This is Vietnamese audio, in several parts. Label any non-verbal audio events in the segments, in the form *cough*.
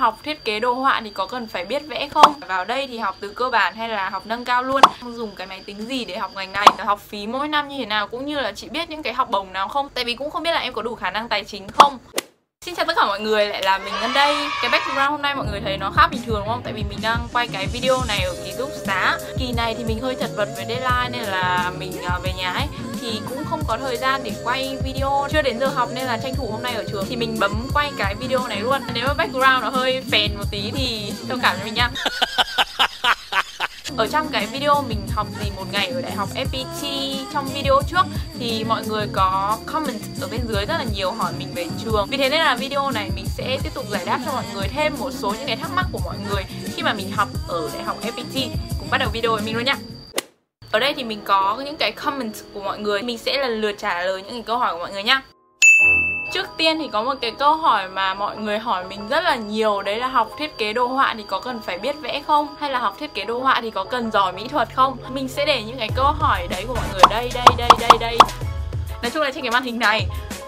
Học thiết kế đồ họa thì có cần phải biết vẽ không? Vào đây thì học từ cơ bản hay là học nâng cao luôn? Dùng cái máy tính gì để học ngành này? Học phí mỗi năm như thế nào? Cũng như là chị biết những cái học bổng nào không? Tại vì cũng không biết là em có đủ khả năng tài chính không? Xin chào tất cả mọi người, lại là mình Ngân đây Cái background hôm nay mọi người thấy nó khác bình thường đúng không? Tại vì mình đang quay cái video này ở ký túc xá Kỳ này thì mình hơi chật vật với deadline nên là mình à, về nhà ấy thì cũng không có thời gian để quay video Chưa đến giờ học nên là tranh thủ hôm nay ở trường. Thì mình bấm quay cái video này luôn. Nếu mà background nó hơi phèn một tí thì thông cảm cho mình nha *laughs* ở trong cái video mình học gì một ngày ở đại học FPT trong video trước thì mọi người có comment ở bên dưới rất là nhiều hỏi mình về trường. Vì thế nên là video này mình sẽ tiếp tục giải đáp cho mọi người thêm một số những cái thắc mắc của mọi người khi mà mình học ở đại học FPT cùng bắt đầu video với mình luôn nhá ở đây thì mình có những cái comment của mọi người mình sẽ lần lượt trả lời những cái câu hỏi của mọi người nha Trước tiên thì có một cái câu hỏi mà mọi người hỏi mình rất là nhiều Đấy là học thiết kế đồ họa thì có cần phải biết vẽ không? Hay là học thiết kế đồ họa thì có cần giỏi mỹ thuật không? Mình sẽ để những cái câu hỏi đấy của mọi người đây, đây, đây, đây, đây Nói chung là trên cái màn hình này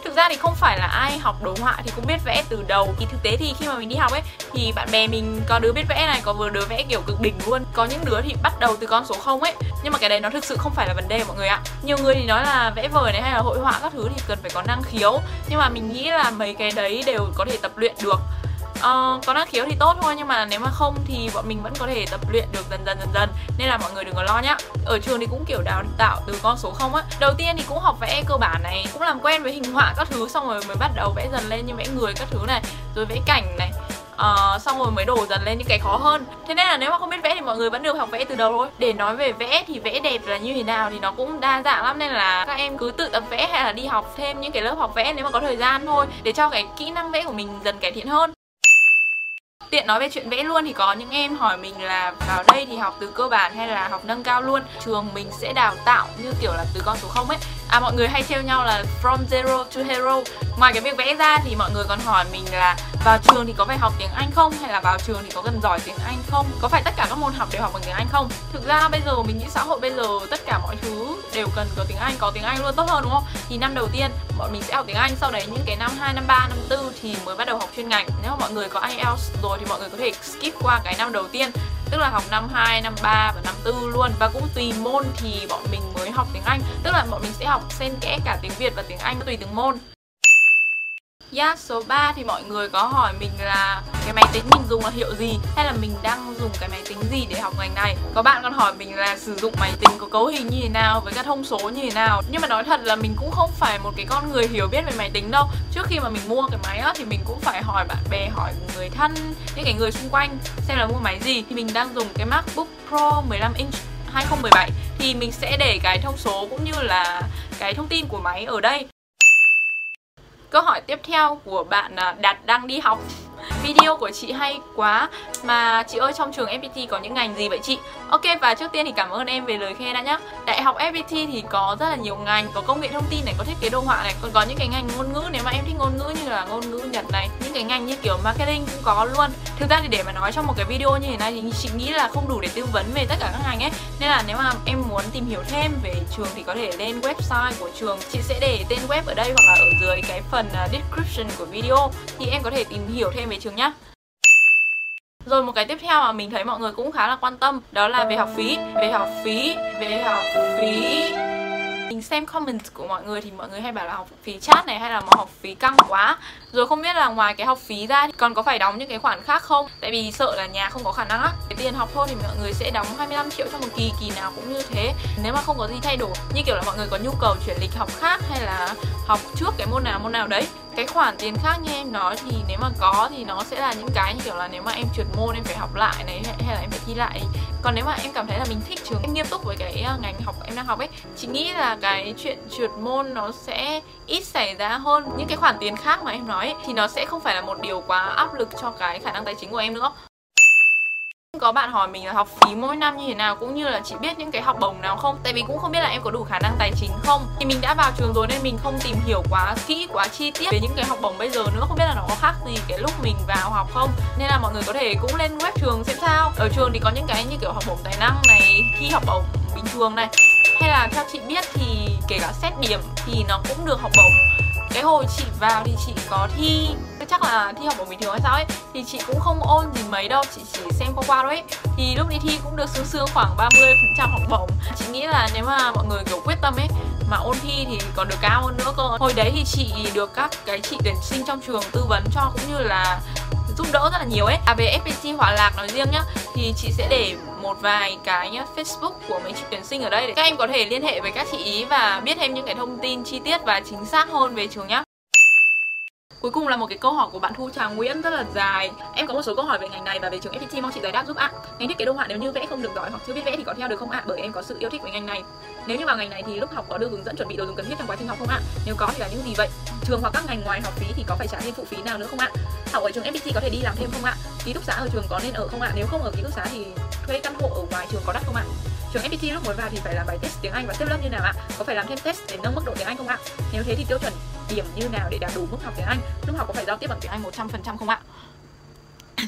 Thực ra thì không phải là ai học đồ họa thì cũng biết vẽ từ đầu. Thì thực tế thì khi mà mình đi học ấy Thì bạn bè mình có đứa biết vẽ này, có vừa đứa vẽ kiểu cực đỉnh luôn. Có những đứa thì bắt đầu từ con số không ấy. Nhưng mà cái đấy nó thực sự không phải là vấn đề mọi người ạ. Nhiều người thì nói là vẽ vời này hay là hội họa các thứ thì cần phải có năng khiếu. Nhưng mà mình nghĩ là mấy cái đấy đều có thể tập luyện được uh, có năng khiếu thì tốt thôi nhưng mà nếu mà không thì bọn mình vẫn có thể tập luyện được dần dần dần dần. Nên là mọi người đừng có lo nhá. Ở trường thì cũng kiểu đào tạo từ con số không á. Đầu tiên thì cũng học vẽ cơ bản này cũng làm quen với hình họa các thứ xong rồi mới bắt đầu vẽ dần lên như vẽ người các thứ này rồi vẽ cảnh này. Uh, xong rồi mới đổ dần lên những cái khó hơn. Thế nên là nếu mà không biết vẽ thì mọi người vẫn được học vẽ từ đầu thôi. Để nói về vẽ thì vẽ đẹp là như thế nào thì nó cũng đa dạng lắm nên là các em cứ tự tập vẽ hay là đi học thêm những cái lớp học vẽ nếu mà có thời gian thôi để cho cái kỹ năng vẽ của mình dần cải thiện hơn tiện nói về chuyện vẽ luôn thì có những em hỏi mình là vào đây thì học từ cơ bản hay là học nâng cao luôn? Trường mình sẽ đào tạo như kiểu là từ con số không ấy. À mọi người hay trêu nhau là from zero to hero. Ngoài cái việc vẽ ra thì mọi người còn hỏi mình là vào trường thì có phải học tiếng Anh không? Hay là vào trường thì có cần giỏi tiếng Anh không? Có phải tất cả các môn học đều học bằng tiếng Anh không? Thực ra bây giờ mình nghĩ xã hội bây giờ tất cả mọi thứ đều cần có tiếng Anh có tiếng Anh luôn tốt hơn đúng không? Thì năm đầu tiên bọn mình sẽ học tiếng Anh sau đấy những cái năm 2, năm 3, năm 4 thì mới bắt đầu học chuyên ngành. Nếu mà mọi người có IELTS rồi thì mọi người có thể skip qua cái năm đầu tiên tức là học năm 2, năm 3 và năm 4 luôn. Và cũng tùy môn thì bọn mình mới học tiếng Anh tức là bọn mình sẽ học xen kẽ cả tiếng Việt và tiếng Anh tùy từng môn. Yeah, số 3 thì mọi người có hỏi mình là cái máy tính mình dùng là hiệu gì hay là mình đang dùng cái máy tính gì để học ngành này. Có bạn còn hỏi mình là sử dụng máy tính có cấu hình như thế nào với các thông số như thế nào. Nhưng mà nói thật là mình cũng không phải một cái con người hiểu biết về máy tính đâu. Trước khi mà mình mua cái máy á thì mình cũng phải hỏi bạn bè, hỏi người thân, những cái người xung quanh xem là mua máy gì. Thì mình đang dùng cái MacBook Pro 15 inch 2017 thì mình sẽ để cái thông số cũng như là cái thông tin của máy ở đây Câu hỏi tiếp theo của bạn à, Đạt đang đi học. Video của chị hay quá Mà chị ơi trong trường FPT có những ngành gì vậy chị? Ok và trước tiên thì cảm ơn em về lời khen đã nhá. Đại học FPT thì có rất là nhiều ngành Có công nghệ thông tin này, có thiết kế đồ họa này Còn có những cái ngành ngôn ngữ nếu mà em thích ngôn ngữ như là ngôn ngữ Nhật này Những cái ngành như kiểu marketing cũng có luôn. Thực ra thì để mà nói trong một cái video như thế này thì chị nghĩ là không đủ để tư vấn về tất cả các ngành ấy. Nên là nếu mà em muốn tìm hiểu thêm về trường thì có thể lên website của trường. Chị sẽ để tên web ở đây hoặc là ở dưới cái phần à, description của video. Thì em có thể tìm hiểu thêm về trường nhá. Rồi một cái tiếp theo mà mình thấy mọi người cũng khá là quan tâm đó là về học phí, về học phí, về học phí. Mình xem comment của mọi người thì mọi người hay bảo là học phí chat này hay là mà học phí căng quá. Rồi không biết là ngoài cái học phí ra thì còn có phải đóng những cái khoản khác không? Tại vì sợ là nhà không có khả năng á. Cái tiền học thôi thì mọi người sẽ đóng 25 triệu trong một kỳ, kỳ nào cũng như thế. Nếu mà không có gì thay đổi Như kiểu là mọi người có nhu cầu chuyển lịch học khác hay là học trước cái môn nào môn nào đấy cái khoản tiền khác như em nói thì nếu mà có thì nó sẽ là những cái như kiểu là nếu mà em trượt môn em phải học lại này hay là em phải thi lại. Còn nếu mà em cảm thấy là mình thích trường em nghiêm túc với cái à, ngành học em đang học ấy chị nghĩ là cái chuyện trượt môn nó sẽ ít xảy ra hơn những cái khoản tiền khác mà em nói ấy, thì nó sẽ không phải là một điều quá áp lực cho cái khả năng tài chính của em nữa có bạn hỏi mình là học phí mỗi năm như thế nào cũng như là chị biết những cái học bổng nào không? Tại vì cũng không biết là em có đủ khả năng tài chính không? Thì mình đã vào trường rồi nên mình không tìm hiểu quá kỹ, quá chi tiết về những cái học bổng bây giờ nữa. Không biết là nó có khác gì cái lúc mình vào học không? Nên là mọi người có thể cũng lên web trường xem sao. Ở trường thì có những cái như kiểu học bổng tài năng này, thi học bổng bình thường này. Hay là theo chị biết thì kể cả xét điểm thì nó cũng được học bổng. Cái hồi chị vào thì chị có thi chắc là thi học ở bình thường hay sao ấy. Thì chị cũng không ôn gì mấy đâu, chị chỉ xem qua qua thôi ấy. thì lúc đi thi cũng được sướng sướng khoảng 30 phần trăm học bổng. Chị nghĩ là nếu mà mọi người, kiểu, quyết tâm ấy mà ôn thi thì còn được cao hơn nữa cơ. Hồi đấy thì chị được các cái chị tuyển sinh trong trường tư vấn cho cũng như là giúp đỡ rất là nhiều ấy. À về FPT Hòa Lạc nói riêng nhá, thì chị sẽ để một vài cái Facebook của mấy chị tuyển sinh ở đây để các em có thể liên hệ với các chị ý và biết thêm những cái thông tin chi tiết và chính xác hơn về trường nhá. Cuối cùng là một cái câu hỏi của bạn Thu Trà Nguyễn rất là dài. Em có một số câu hỏi về ngành này và về trường FPT mong chị giải đáp giúp ạ. Ngành thiết kế đồ họa nếu như vẽ không được giỏi hoặc chưa biết vẽ thì có theo được không ạ? Bởi em có sự yêu thích với ngành này. Nếu như vào ngành này thì lúc học có được hướng dẫn chuẩn bị đồ dùng cần thiết trong quá trình học không ạ? Nếu có thì là những gì vậy? Trường hoặc các ngành ngoài học phí thì có phải trả thêm phụ phí nào nữa không ạ? Học ở trường FPT có thể đi làm thêm không ạ? Ký túc xá ở trường có nên ở không ạ? Nếu không ở ký túc xá thì thuê căn hộ ở ngoài trường có đắt không ạ? Trường FPT lúc mới vào thì phải làm bài test tiếng Anh và xếp lớp như nào ạ? Có phải làm thêm test để nâng mức độ tiếng Anh không ạ? Nếu thế thì tiêu chuẩn điểm như nào để đạt đủ mức học tiếng Anh? Lúc học có phải giao tiếp bằng tiếng Anh 100% không ạ? *coughs*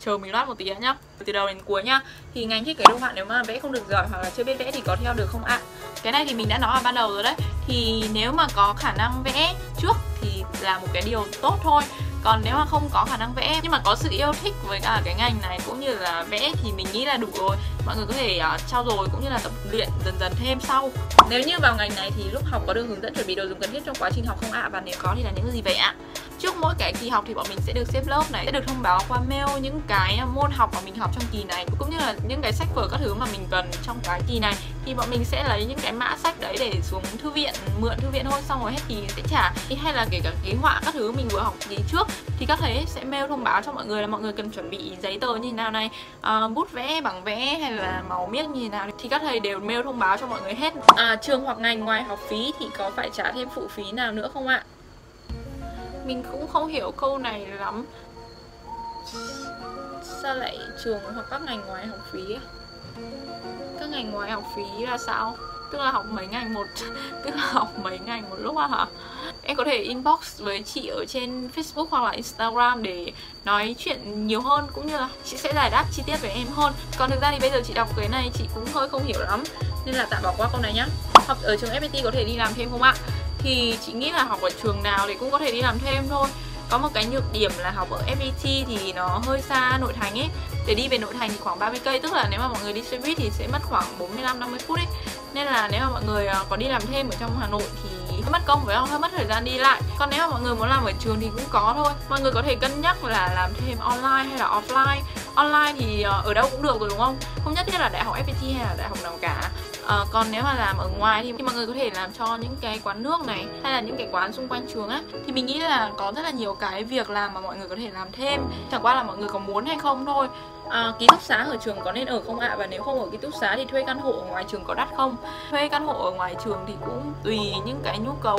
chờ mình loát một tí nhá. Từ đầu đến cuối nhá. Thì ngành thiết kế đồ họa nếu mà vẽ không được giỏi hoặc là chưa biết vẽ thì có theo được không ạ? Cái này thì mình đã nói ở ban đầu rồi đấy. Thì nếu mà có khả năng vẽ trước thì là một cái điều tốt thôi còn nếu mà không có khả năng vẽ nhưng mà có sự yêu thích với cả cái ngành này cũng như là vẽ thì mình nghĩ là đủ rồi. Mọi người có thể uh, trau dồi cũng như là tập luyện dần dần thêm sau. Nếu như vào ngành này thì lúc học có được hướng dẫn chuẩn bị đồ dùng cần thiết trong quá trình học không ạ? Và nếu có thì là những gì vậy ạ trước mỗi cái kỳ học thì bọn mình sẽ được xếp lớp này sẽ được thông báo qua mail những cái môn học mà mình học trong kỳ này cũng như là những cái sách vở các thứ mà mình cần trong cái kỳ này. Thì bọn mình sẽ lấy những cái mã sách đấy để xuống thư viện mượn thư viện thôi xong rồi hết kỳ sẽ trả. Hay là kể cả ký họa các thứ mình vừa học kỳ trước thì các thầy sẽ mail thông báo cho mọi người là mọi người cần chuẩn bị giấy tờ như thế nào này à, bút vẽ bảng vẽ hay là màu miếc như thế nào. Thì các thầy đều mail thông báo cho mọi người hết. À, trường hoặc ngành ngoài học phí thì có phải trả thêm phụ phí nào nữa không ạ? Mình cũng không hiểu câu này lắm. Sao lại trường hoặc các ngành ngoài học phí các ngành ngoài học phí là sao? Tức là học mấy ngành một *laughs* tức là học mấy ngành một lúc à hả? Em có thể inbox với chị ở trên facebook hoặc là instagram để nói chuyện nhiều hơn, cũng như là chị sẽ giải đáp chi tiết với em hơn. Còn thực ra thì bây giờ chị đọc cái này, chị cũng hơi không hiểu lắm. Nên là tạm bỏ qua câu này nhá. Học ở trường fpt có thể đi làm thêm không ạ? Thì chị nghĩ là học ở trường nào thì cũng có thể đi làm thêm thôi. Có một cái nhược điểm là học ở FPT thì nó hơi xa nội thành ấy. Để đi về nội thành thì khoảng 30 cây, tức là nếu mà mọi người đi xe buýt thì sẽ mất khoảng 45 50 phút ấy. Nên là nếu mà mọi người à, có đi làm thêm ở trong Hà Nội thì hơi mất công phải không hơi mất thời gian đi lại. Còn nếu mà mọi người muốn làm ở trường thì cũng có thôi. Mọi người có thể cân nhắc là làm thêm online hay là offline. Online thì à, ở đâu cũng được rồi, đúng không? Không nhất thiết là đại học FPT hay là đại học nào cả à, còn nếu mà làm ở ngoài thì, thì mọi người có thể làm cho những cái quán nước này hay là những cái quán xung quanh trường á. Thì mình nghĩ là có rất là nhiều cái việc làm mà mọi người có thể làm thêm. Chẳng qua là mọi người có muốn hay không thôi. À, ký túc xá ở trường có nên ở không ạ? Và nếu không ở ký túc xá thì thuê căn hộ ở ngoài trường có đắt không? Thuê căn hộ ở ngoài trường thì cũng tùy những cái nhu cầu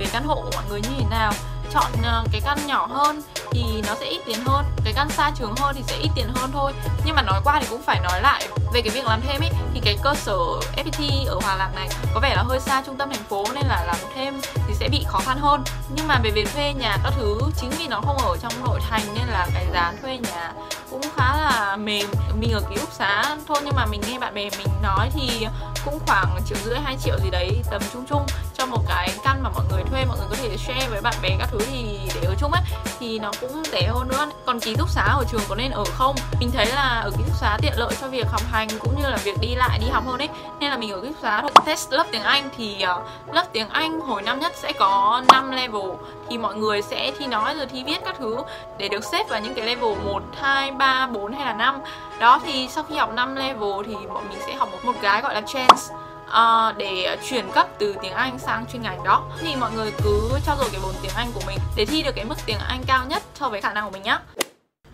về căn hộ của mọi người như thế nào chọn ờ, cái căn nhỏ hơn thì nó sẽ ít tiền hơn, cái căn xa trường hơn thì sẽ ít tiền hơn thôi. Nhưng mà nói qua thì cũng phải nói lại về cái việc làm thêm ấy thì cái cơ sở FPT ở Hòa Lạc này có vẻ là hơi xa trung tâm thành phố nên là làm thêm thì sẽ bị khó khăn hơn. Nhưng mà về việc thuê nhà các thứ, chính vì nó không ở trong nội thành nên là cái giá thuê nhà cũng khá là mềm mình ở ký túc xá thôi nhưng mà mình nghe bạn bè mình nói thì cũng khoảng triệu rưỡi hai triệu gì đấy tầm chung chung. Cho một cái căn mà mọi người thuê mọi người có thể share với bạn bè các thứ thì để ở chung ấy thì nó cũng rẻ hơn nữa. Còn ký túc xá ở trường có nên ở không? Mình thấy là ở ký túc xá tiện lợi cho việc học hành cũng như là việc đi lại đi học hơn ấy. Nên là mình ở ký túc xá thôi. Test lớp tiếng anh thì à, lớp tiếng anh hồi năm nhất sẽ có 5 level. Thì mọi người sẽ thi nói rồi thi viết các thứ. Để được xếp vào những cái level 1, 2, 3, 4 hay là 5 đó thì sau khi học 5 level thì bọn mình sẽ học một, một cái gọi là chance uh, để chuyển cấp từ tiếng Anh sang chuyên ngành đó. Thì mọi người cứ trao dồi cái vốn tiếng Anh của mình để thi được cái mức tiếng Anh cao nhất so với khả năng của mình nhá.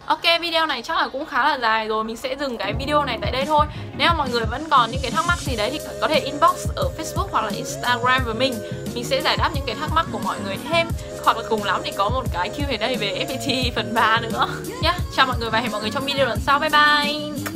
Ok, video này chắc là cũng khá là dài rồi Mình sẽ dừng cái video này tại đây thôi. Nếu mà mọi người vẫn còn những cái thắc mắc gì đấy Thì có thể inbox ở Facebook hoặc là Instagram với mình. Mình sẽ giải đáp những cái thắc mắc của mọi người thêm. Hoặc là cùng lắm thì có một cái Q&A về FPT phần 3 nữa. Nhá, chào mọi người và hẹn mọi người trong video lần sau. Bye bye.